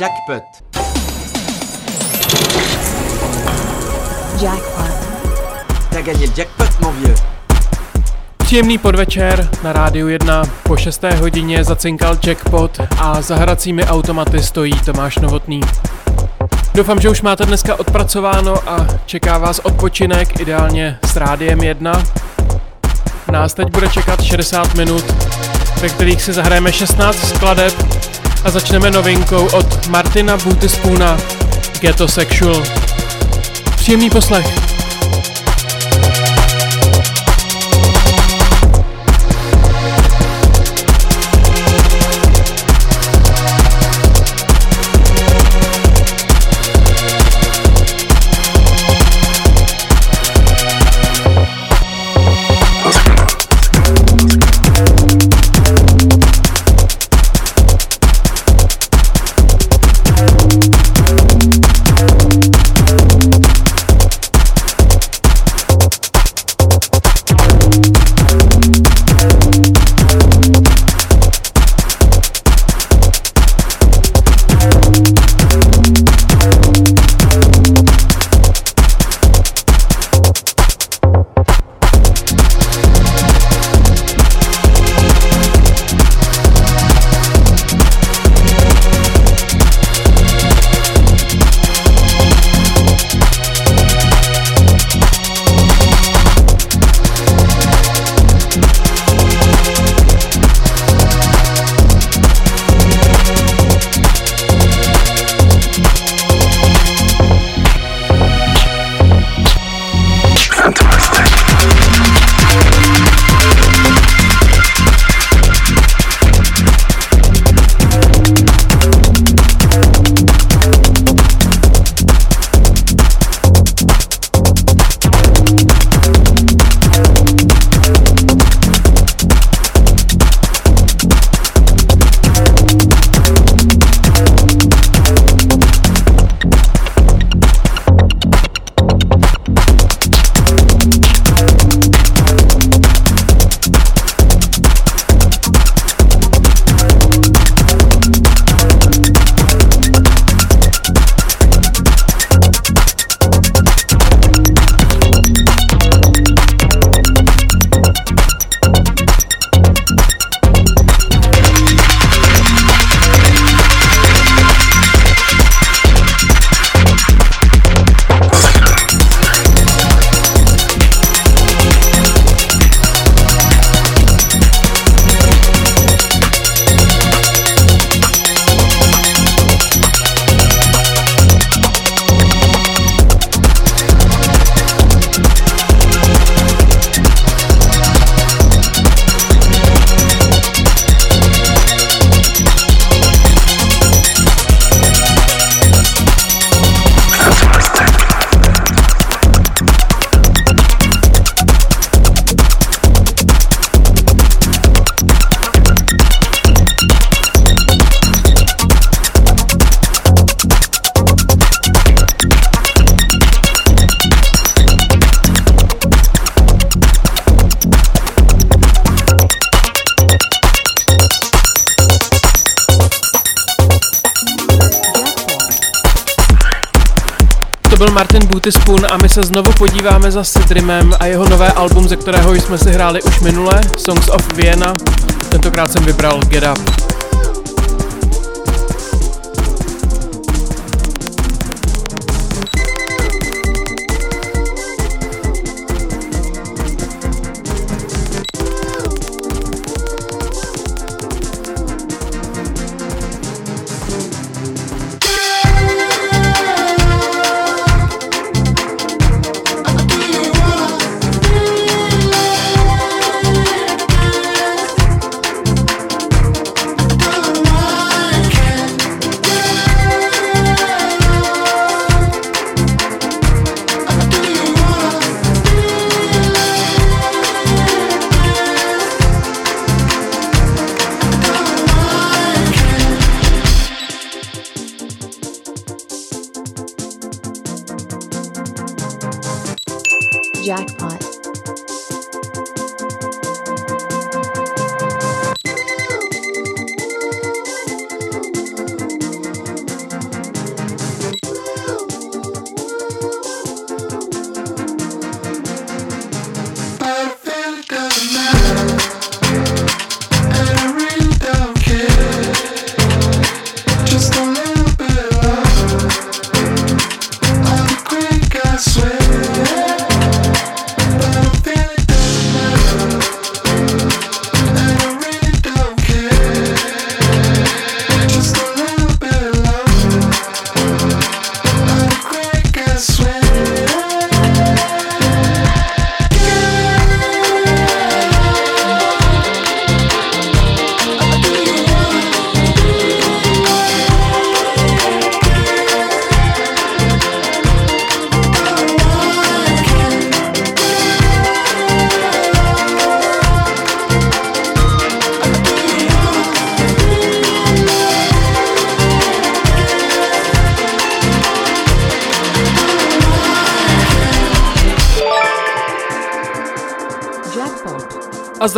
Jackpot. Jackpot. T'as gagné le jackpot, mon vieux. Příjemný podvečer na rádiu 1 po 6. hodině zacinkal jackpot a za hracími automaty stojí Tomáš Novotný. Doufám, že už máte dneska odpracováno a čeká vás odpočinek ideálně s rádiem 1. Nás teď bude čekat 60 minut, ve kterých si zahrajeme 16 skladeb a začneme novinkou od Martina Bootyspuna Ghetto Sexual. Příjemný poslech. Martin Bootyspun a my se znovu podíváme za Sidrimem a jeho nové album, ze kterého jsme si hráli už minule, Songs of Vienna. Tentokrát jsem vybral Get Up.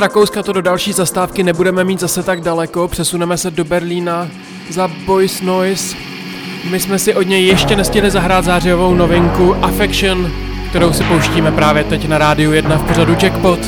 Rakouska to do další zastávky nebudeme mít zase tak daleko, přesuneme se do Berlína za Boys Noise. My jsme si od něj ještě nestihli zahrát zářijovou novinku Affection, kterou si pouštíme právě teď na rádiu 1 v pořadu Jackpot.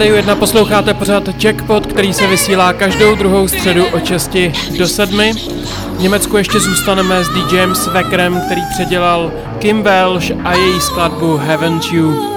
Rádiu 1 posloucháte pořád Jackpot, který se vysílá každou druhou středu od 6 do 7. V Německu ještě zůstaneme s DJem Sveckrem, který předělal Kim Welsh a její skladbu Haven't You.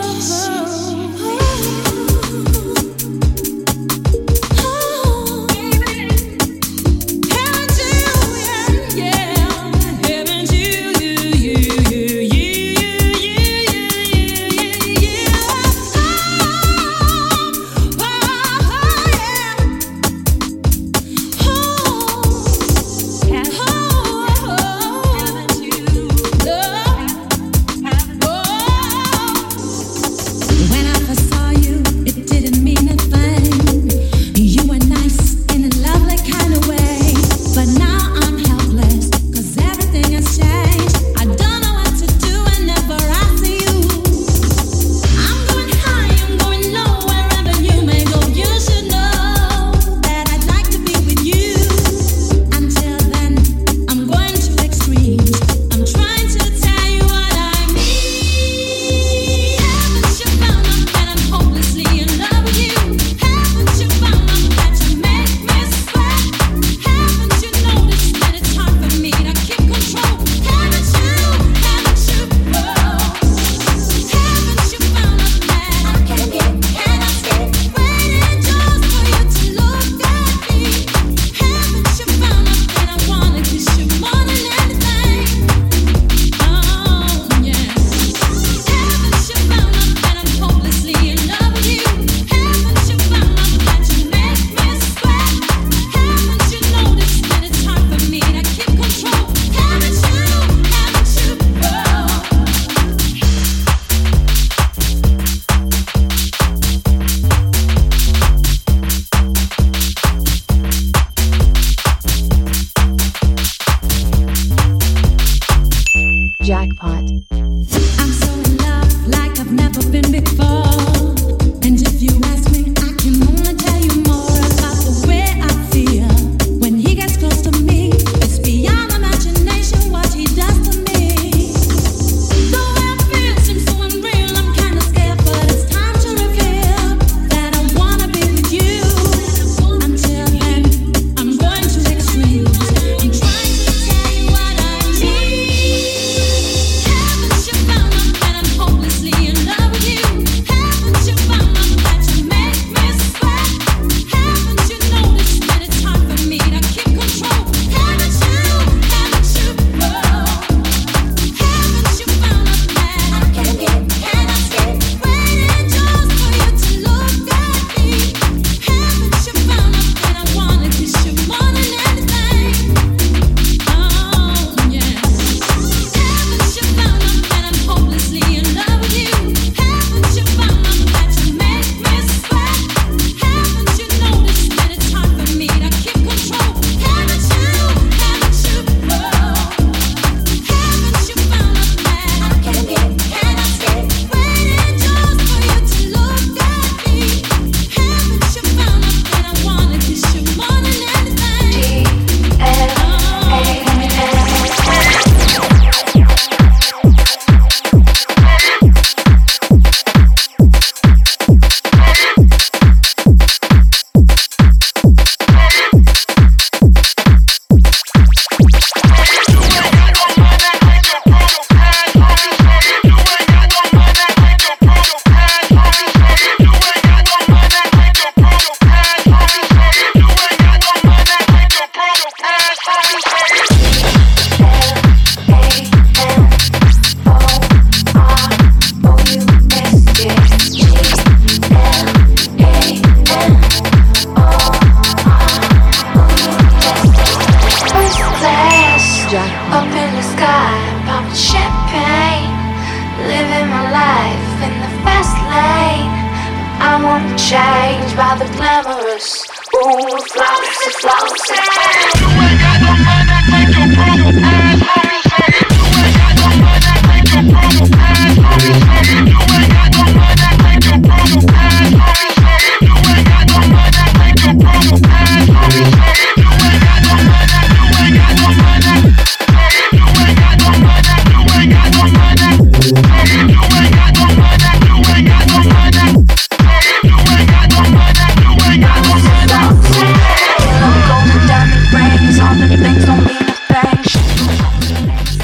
changed by the glamorous. Ooh, flouncy, flouncy.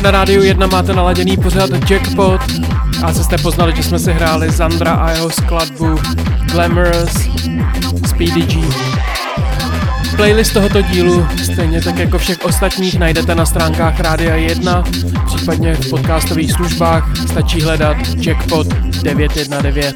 Na rádiu 1 máte naladěný pořád Jackpot a co jste poznali, že jsme si hráli Zandra a jeho skladbu Glamorous z PDG. Playlist tohoto dílu, stejně tak jako všech ostatních, najdete na stránkách Rádia 1, případně v podcastových službách stačí hledat Jackpot 919.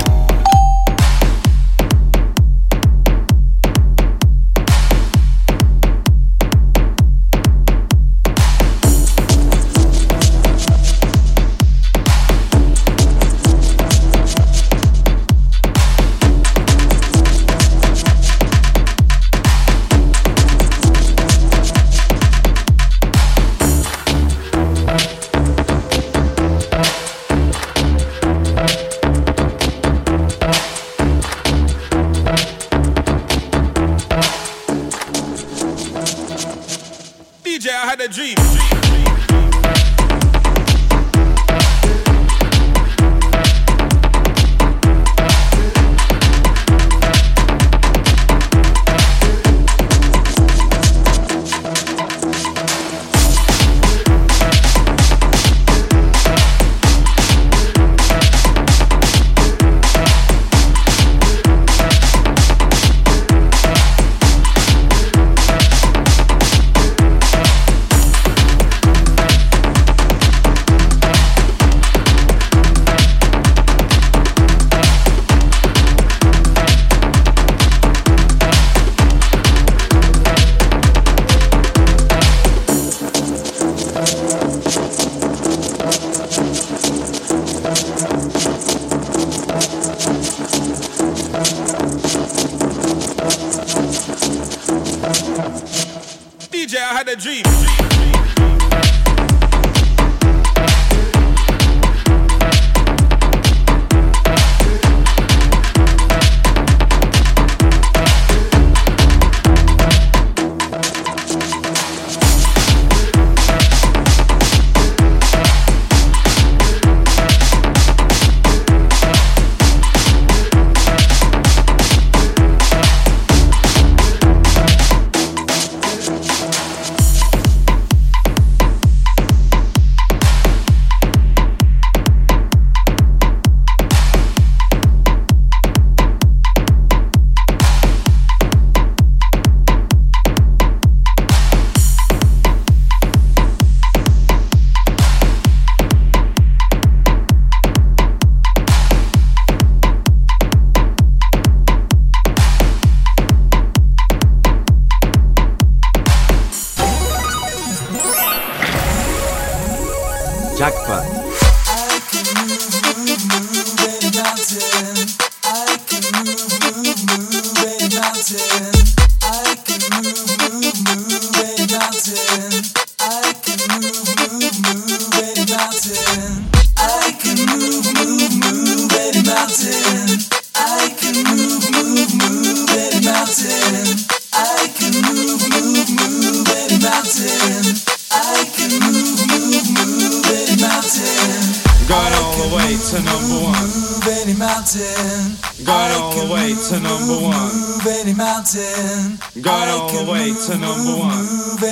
Got all the way to number one. Move any mountain. Got all the way to number one. Any mountain. Got all the way to number one.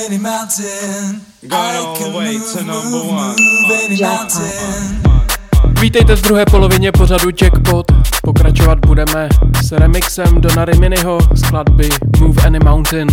Any mountain. Got all the way to number one. Any mountain. Vítejte v druhé polovině pořadu Jackpot. Pokračovat budeme s remixem Dona Riminiho z skladby Move Any Mountain.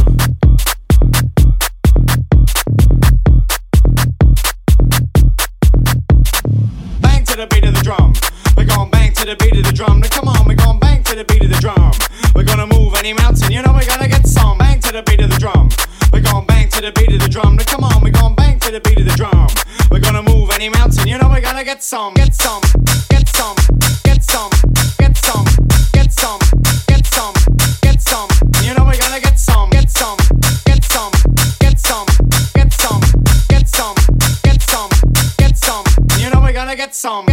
The beat of the drum. We're gonna bang to the beat of the drum. Now come on, we're gonna bang to the beat of the drum. We're gonna move any mountain, you know we're gonna get some. Bang to the beat of the drum. We're gonna bang to the beat of the drum. Now come on, we're gonna bang to the beat of the drum. We're gonna move any mountain, you know we're gonna get some, get some, get some, get some, get some, get some, get some,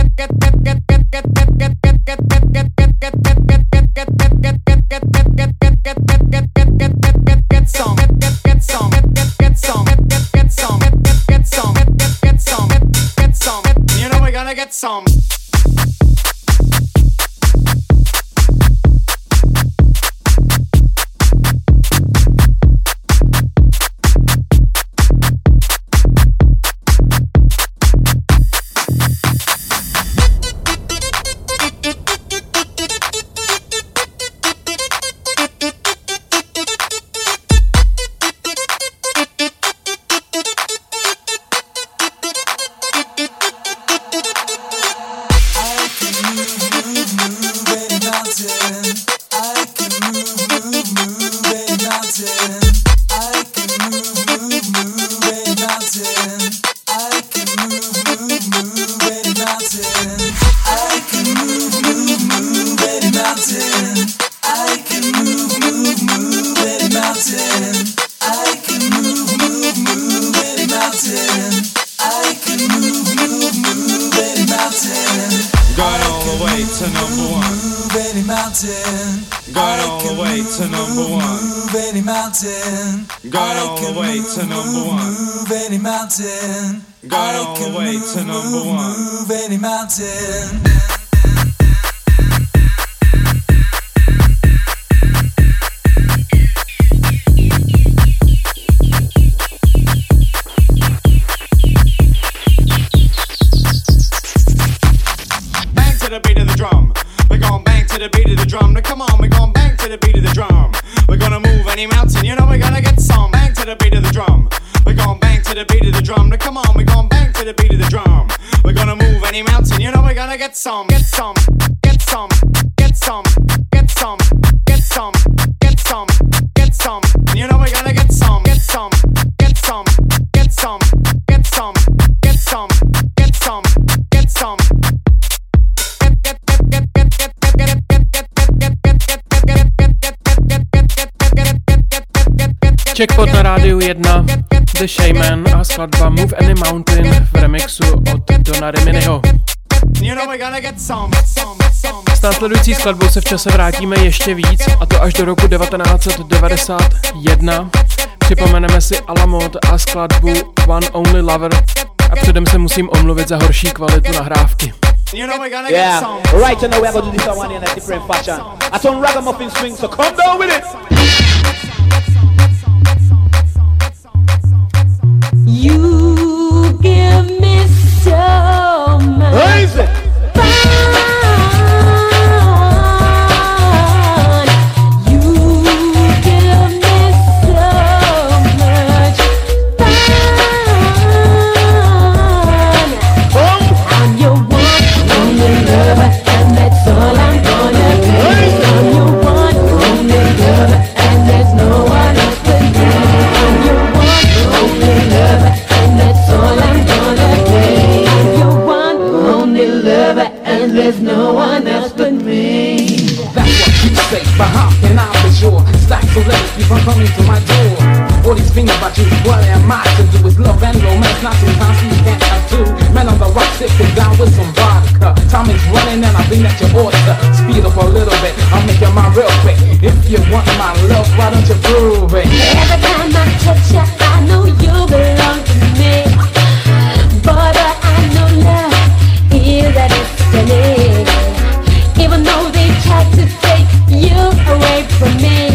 Checkpot na rádiu 1, The Shaman a skladba Move Any Mountain v remixu od Dona Reminiho. S následující skladbou se v čase vrátíme ještě víc, a to až do roku 1991. Připomeneme si Alamod a skladbu One Only Lover a předem se musím omluvit za horší kvalitu nahrávky. You know we're gonna yeah. get some. Right now we're gonna do this one in a different fashion. I turn ragamuffin swing, so come down with it. You give me so much. Raise it. There's no one else but me. That's what you say, but how can I be sure? Stacks of letters keep on coming to my door. All these things about you, what am I to do? With love and romance, not sometimes you can't have two. Men on the rock sitting down with some vodka. Time is running and I think that you ought to speed up a little bit. I'm making mine real quick. If you want my love, why don't you prove it? Every time I touch you, I know you belong to me. A destiny. and that's all I'm gonna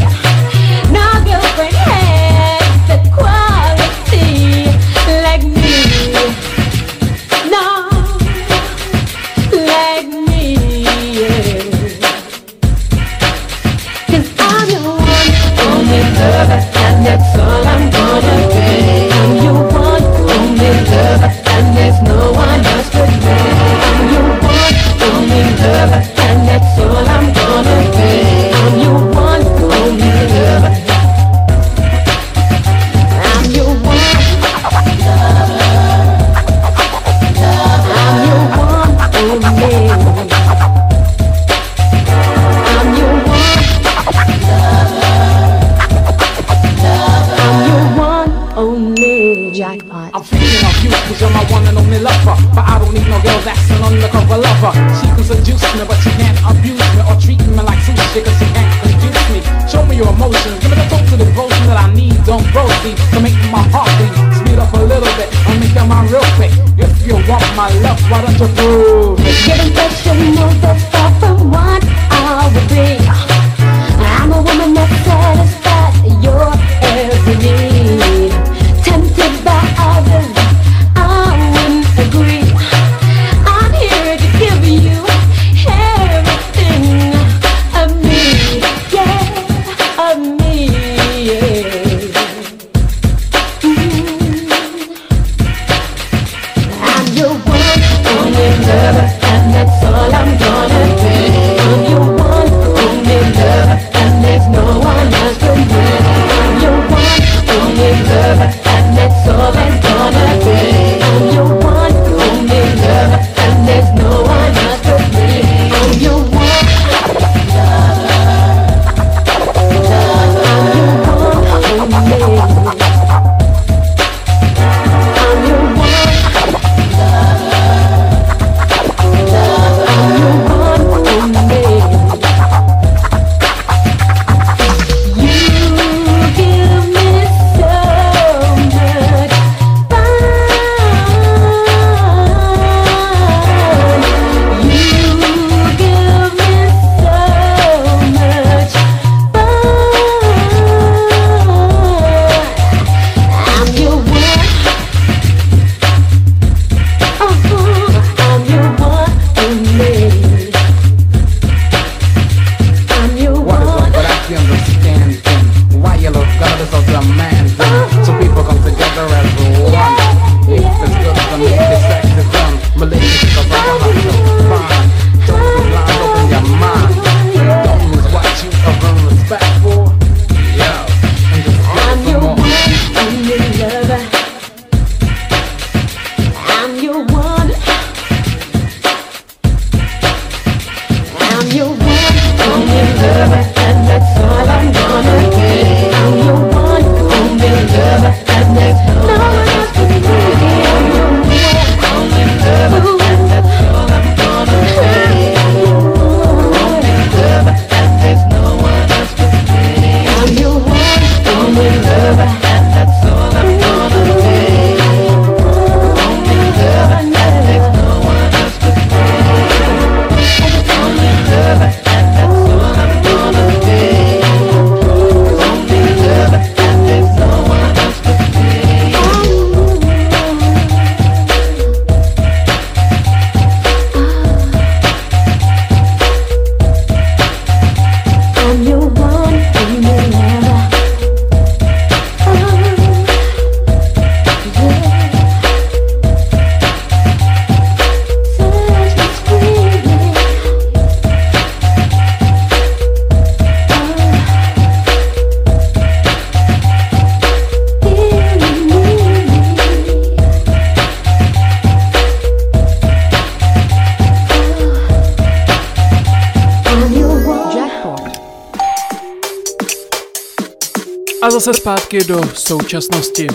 zase zpátky do současnosti.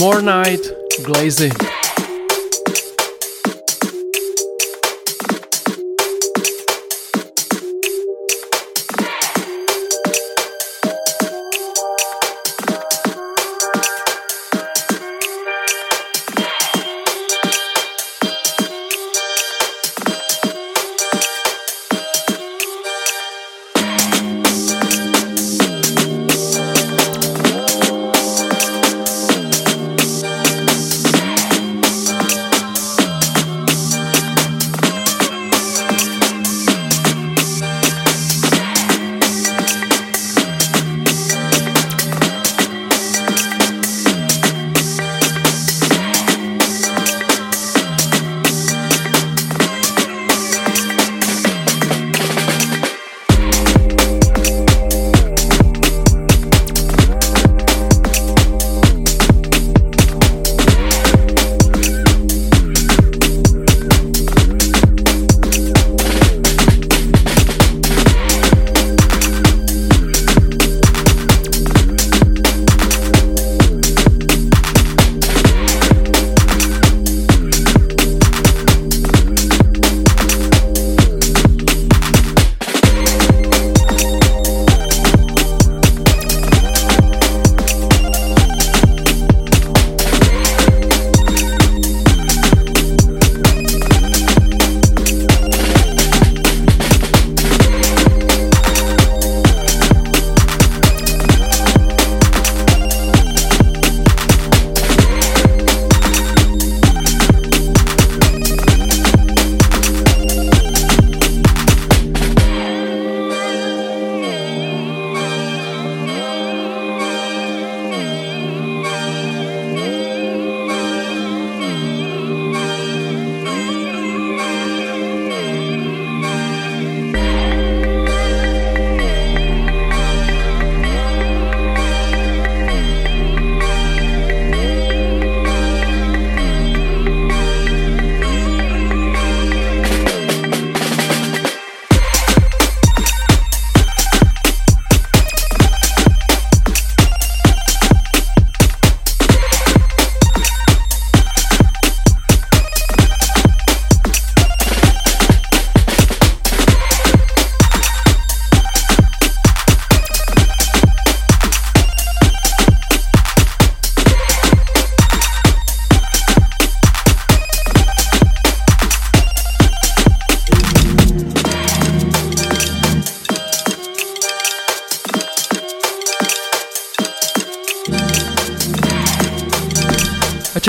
More Night, Glazy.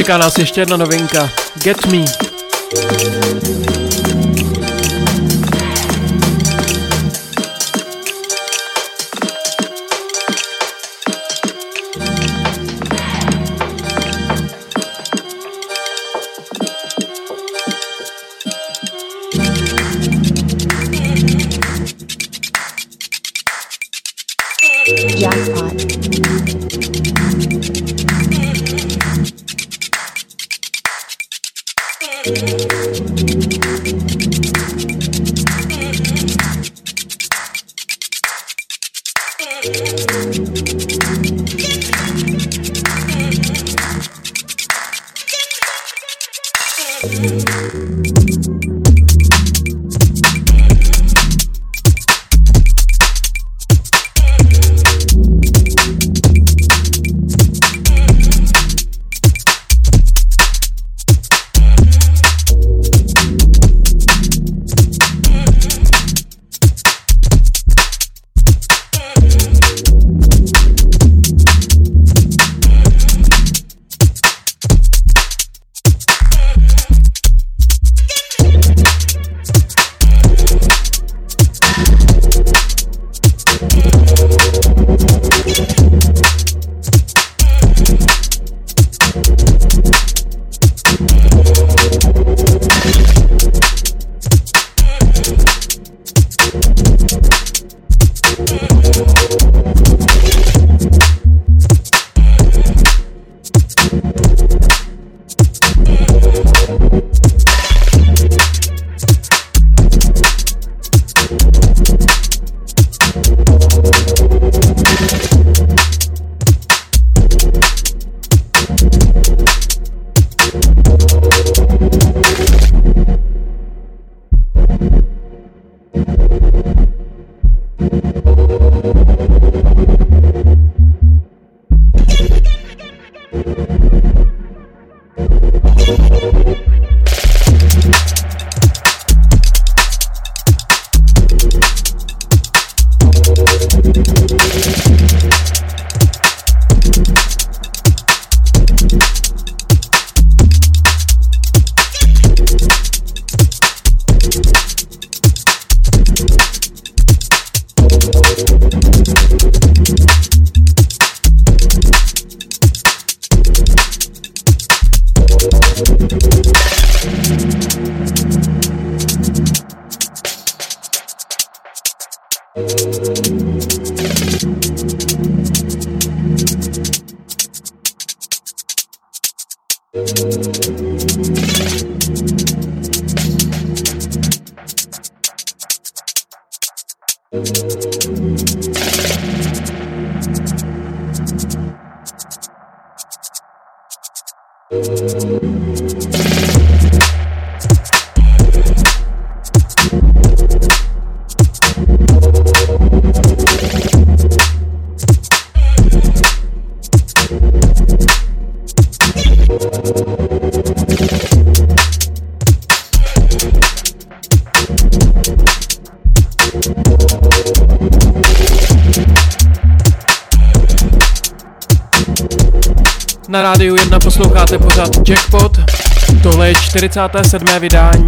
Čeká nás ještě jedna novinka. Get Me. Jackpot, tohle je 47. vydání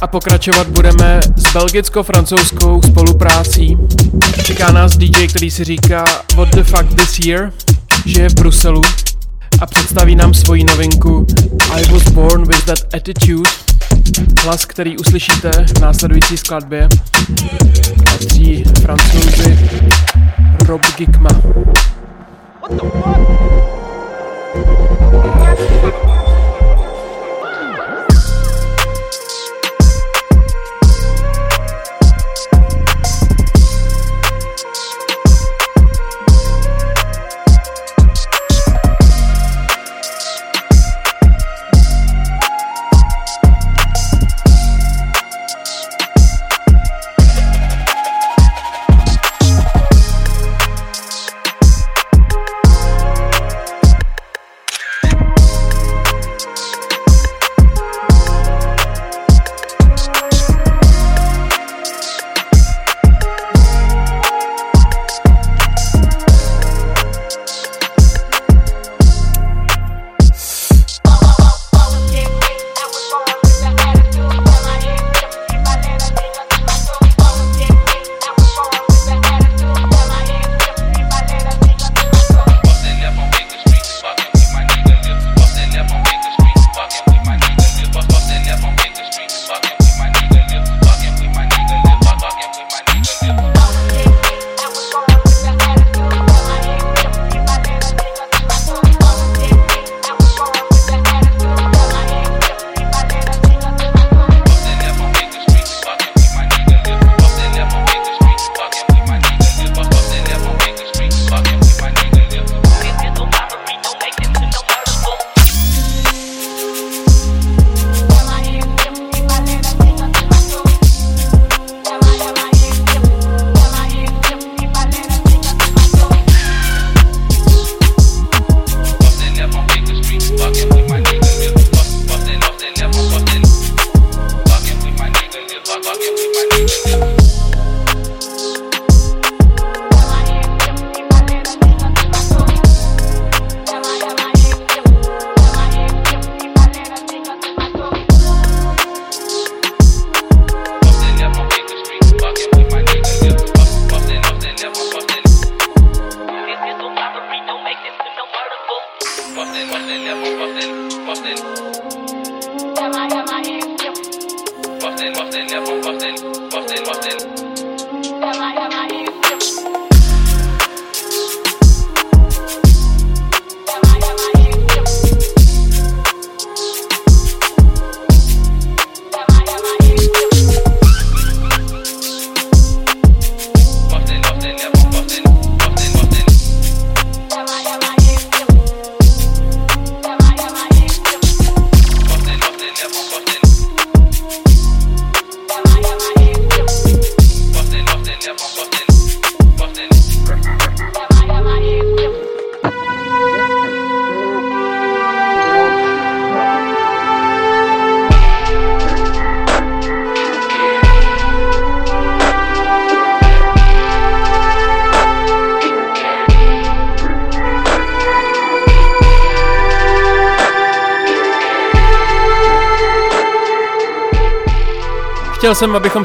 a pokračovat budeme s belgicko-francouzskou spoluprácí. Čeká nás DJ, který si říká What the fuck this year, že je v Bruselu a představí nám svoji novinku I was born with that attitude. Hlas, který uslyšíte v následující skladbě, patří francouzi Rob Gikma. What the fuck? Thank you.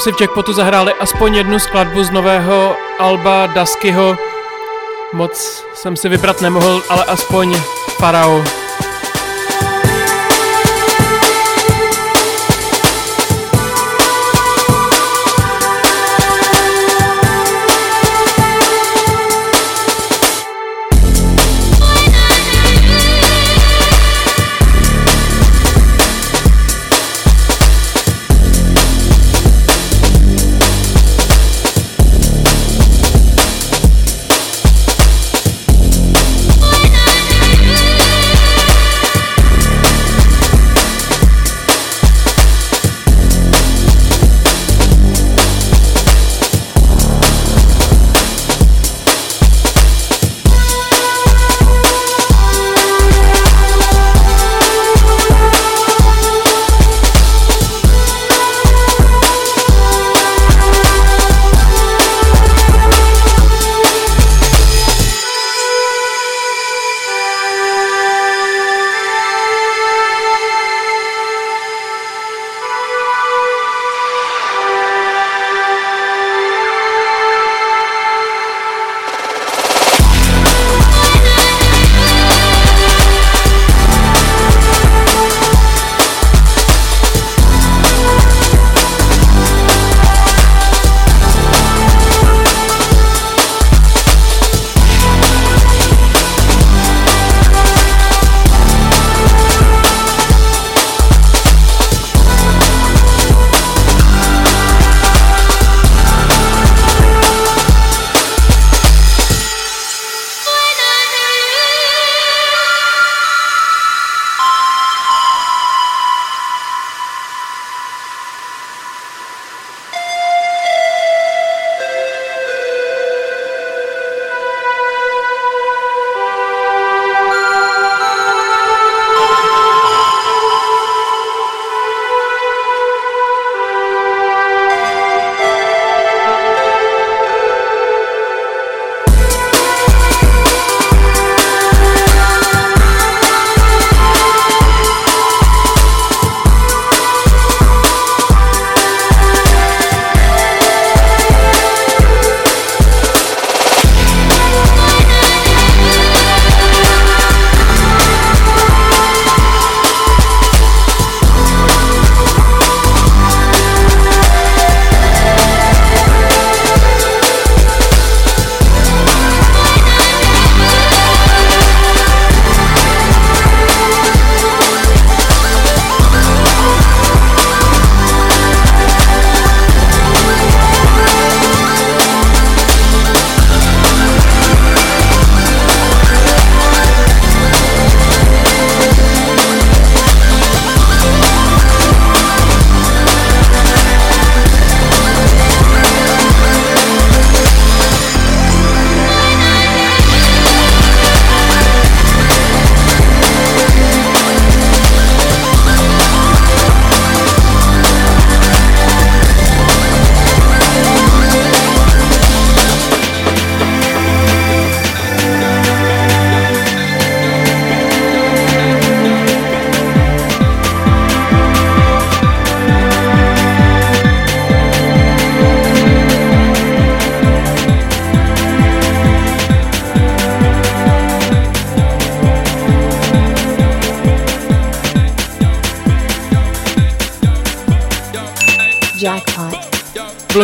Si v Jackpotu zahráli aspoň jednu skladbu z nového Alba Daskyho. Moc jsem si vybrat nemohl, ale aspoň Farao.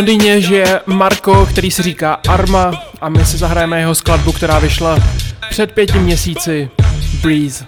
Londýně žije Marko, který si říká Arma a my si zahrajeme jeho skladbu, která vyšla před pěti měsíci, Breeze.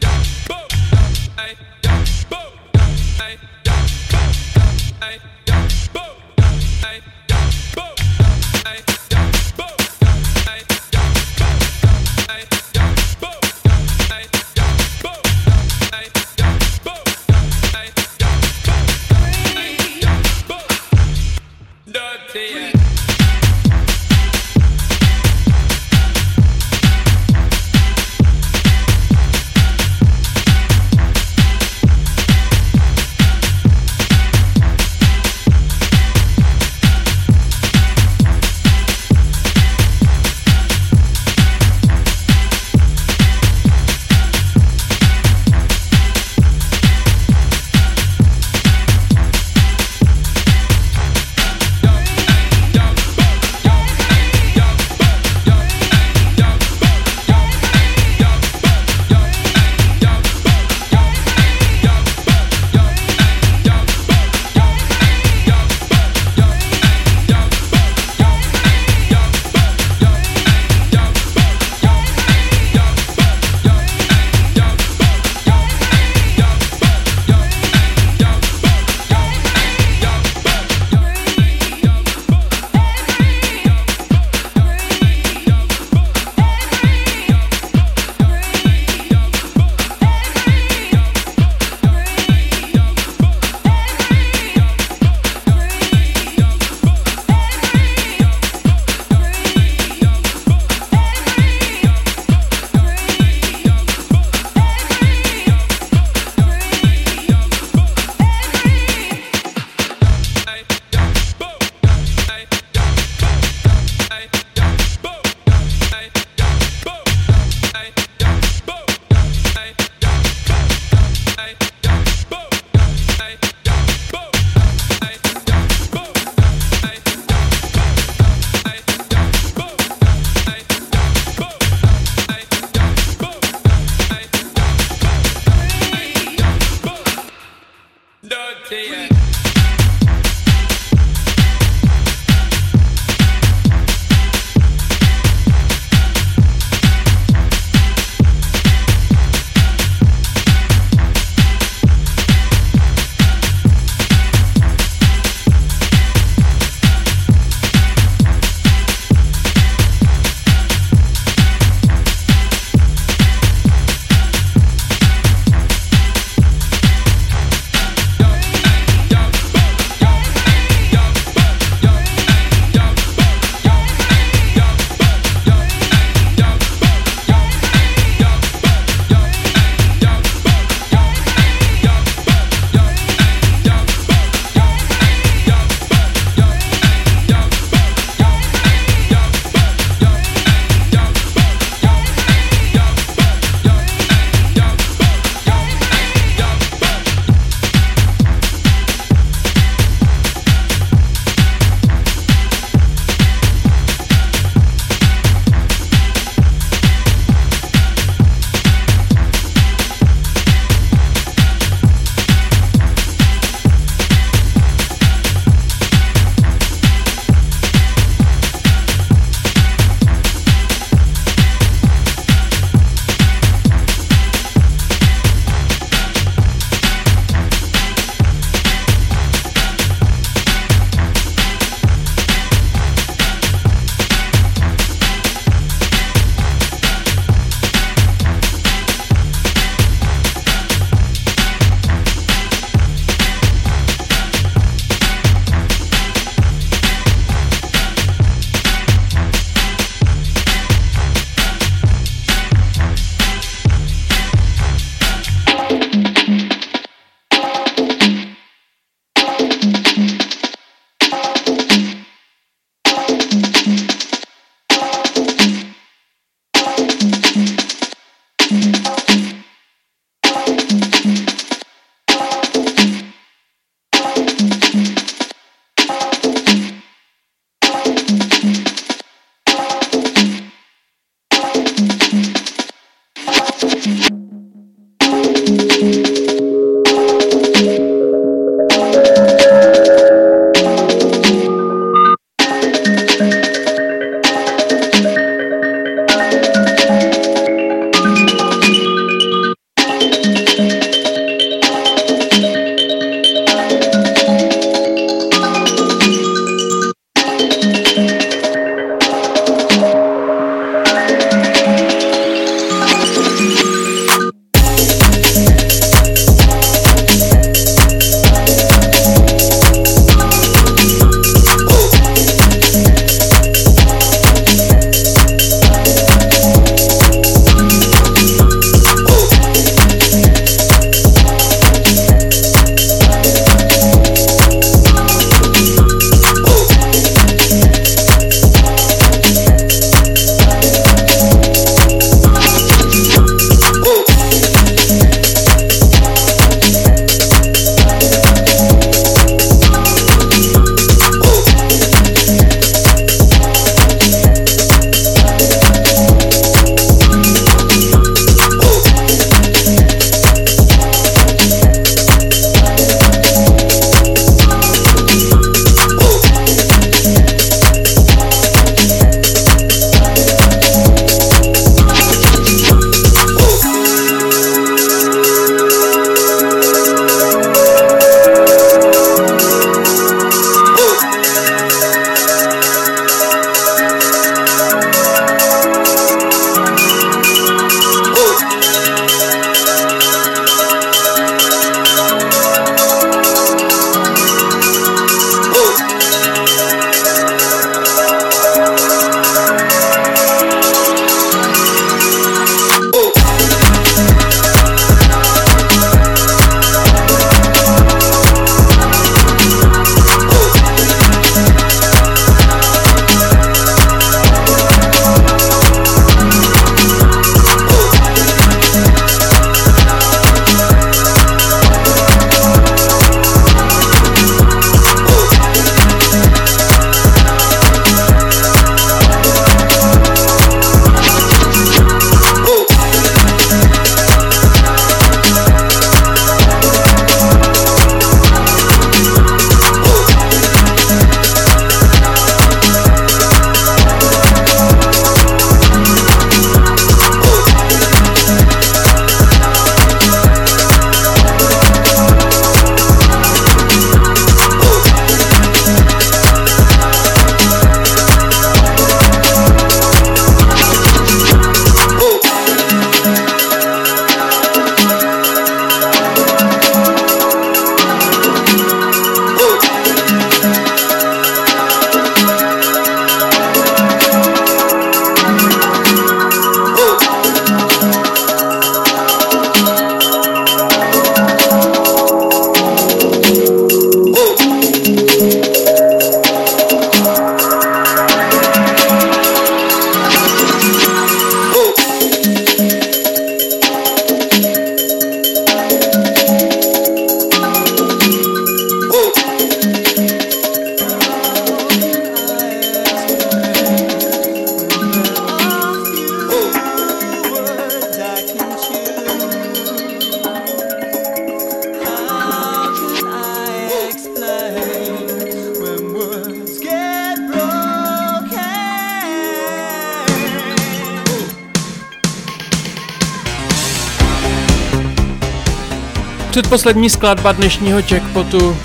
Předposlední skladba dnešního jackpotu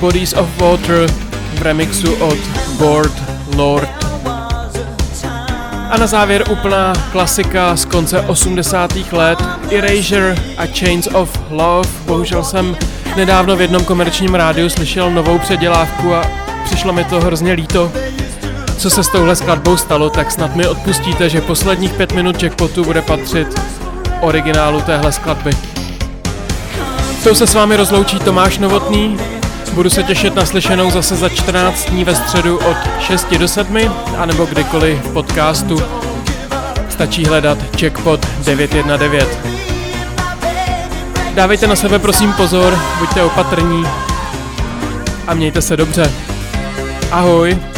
Bodies of Water v remixu od Board Lord. A na závěr úplná klasika z konce 80. let Erasure a Chains of Love. Bohužel jsem nedávno v jednom komerčním rádiu slyšel novou předělávku a přišlo mi to hrozně líto. Co se s touhle skladbou stalo, tak snad mi odpustíte, že posledních pět minut jackpotu bude patřit originálu téhle skladby. Tou se s vámi rozloučí Tomáš Novotný. Budu se těšit na slyšenou zase za 14 dní ve středu od 6 do 7, anebo kdykoliv v podcastu. Stačí hledat Jackpot 919. Dávejte na sebe prosím pozor, buďte opatrní a mějte se dobře. Ahoj!